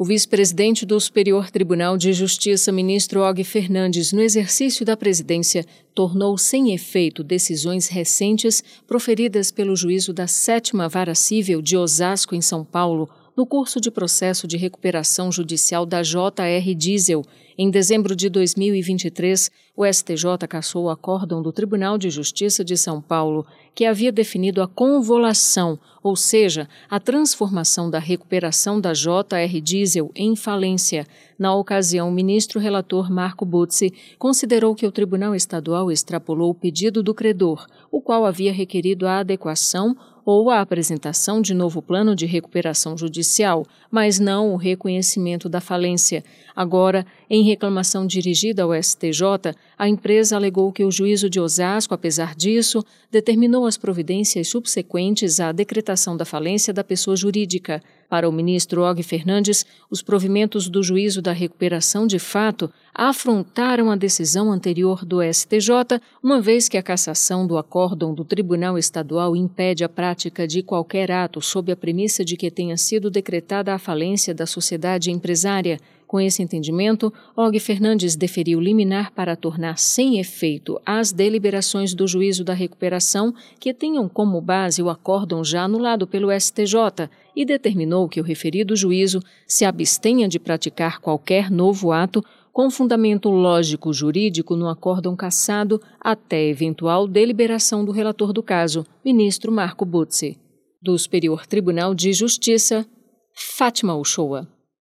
O vice-presidente do Superior Tribunal de Justiça, ministro Og Fernandes, no exercício da presidência, tornou sem efeito decisões recentes proferidas pelo juízo da Sétima Vara Cível de Osasco, em São Paulo, no curso de processo de recuperação judicial da JR Diesel. Em dezembro de 2023, o STJ cassou o acórdão do Tribunal de Justiça de São Paulo, que havia definido a convolação, ou seja, a transformação da recuperação da JR Diesel em falência. Na ocasião, o ministro relator Marco Butzi considerou que o Tribunal Estadual extrapolou o pedido do credor, o qual havia requerido a adequação ou a apresentação de novo plano de recuperação judicial, mas não o reconhecimento da falência. Agora, em reclamação dirigida ao STJ, a empresa alegou que o juízo de Osasco, apesar disso, determinou as providências subsequentes à decretação da falência da pessoa jurídica. Para o ministro Og Fernandes, os provimentos do juízo da recuperação de fato afrontaram a decisão anterior do STJ, uma vez que a cassação do acórdão do Tribunal Estadual impede a prática de qualquer ato sob a premissa de que tenha sido decretada a falência da sociedade empresária. Com esse entendimento, Og Fernandes deferiu liminar para tornar sem efeito as deliberações do juízo da recuperação que tenham como base o acórdão já anulado pelo STJ e determinou que o referido juízo se abstenha de praticar qualquer novo ato com fundamento lógico jurídico no acórdão cassado até eventual deliberação do relator do caso, ministro Marco Butzi. Do Superior Tribunal de Justiça, Fátima Uchoa.